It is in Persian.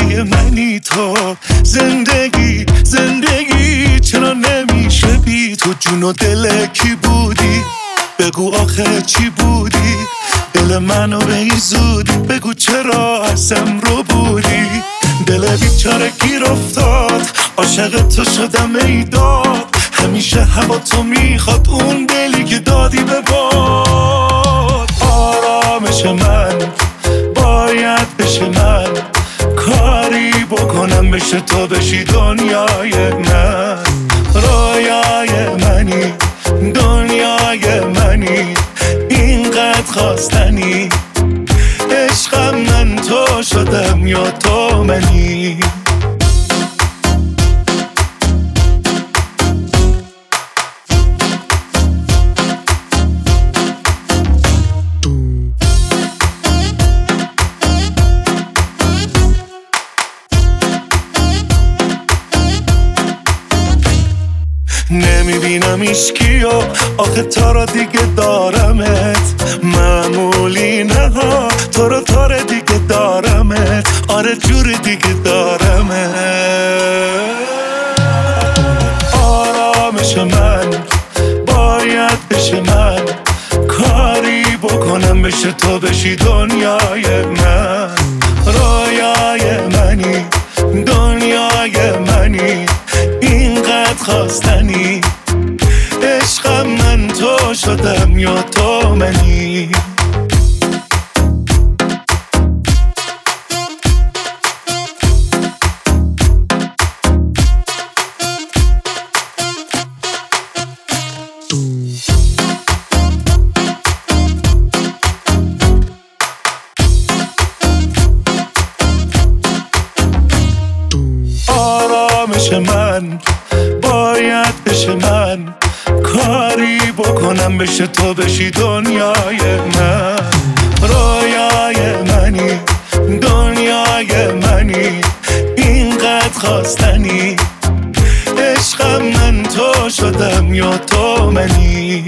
بی تو زندگی زندگی چرا نمیشه بی تو؟ جون و دل کی بودی؟ بگو آخه چی بودی؟ دل منو به زودی بگو چرا ازم رو بودی؟ دل بیچاره گیر افتاد عاشق تو شدم ای داد. همیشه هوا تو می‌خواد اون دلی که دادی به باد. بکنم بشه تو بشی دنیای من. رایای منی دنیای منی اینقدر خواستنی. عشقم من تو شدم یا تو منی. نمی‌بینم ایشکی و آخه تا را دیگه دارمت. معمولی نه تو رو تار دیگه دارمت. آره جور دیگه دارمت. آرامش من باید بشه من. کاری بکنم بشه تو بشی دنیای من. تو شدم یا تو منی؟ آرامش من باید بشه من. کاری کنم بشه تو بشی دنیای من. رویای منی دنیای منی اینقدر خواستنی. عشقم من تو شدم یا تو منی.